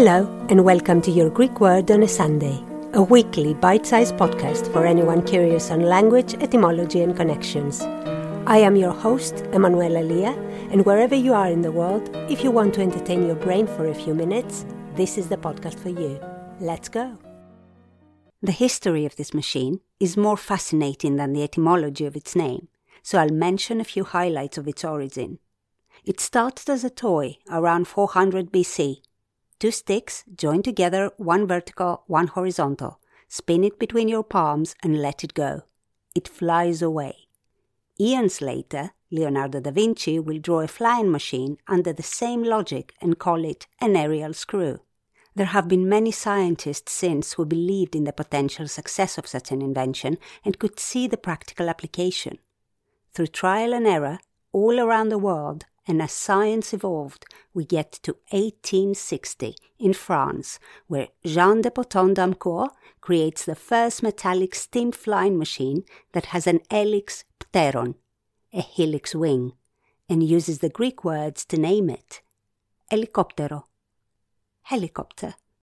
Hello, and welcome to your Greek Word on a Sunday, a weekly bite sized podcast for anyone curious on language, etymology, and connections. I am your host, Emanuela Lia, and wherever you are in the world, if you want to entertain your brain for a few minutes, this is the podcast for you. Let's go. The history of this machine is more fascinating than the etymology of its name, so I'll mention a few highlights of its origin. It started as a toy around 400 BC Two sticks joined together, one vertical, one horizontal. Spin it between your palms and let it go. It flies away. Eons later, Leonardo da Vinci will draw a flying machine under the same logic and call it an aerial screw. There have been many scientists since who believed in the potential success of such an invention and could see the practical application. Through trial and error, all around the world, and as science evolved, we get to 1860 in France, where Jean de Ponton d'Amécourt creates the first metallic steam flying machine that has an helix pteron, a helix wing, and uses the Greek words to name it. Helicoptero, helicopter.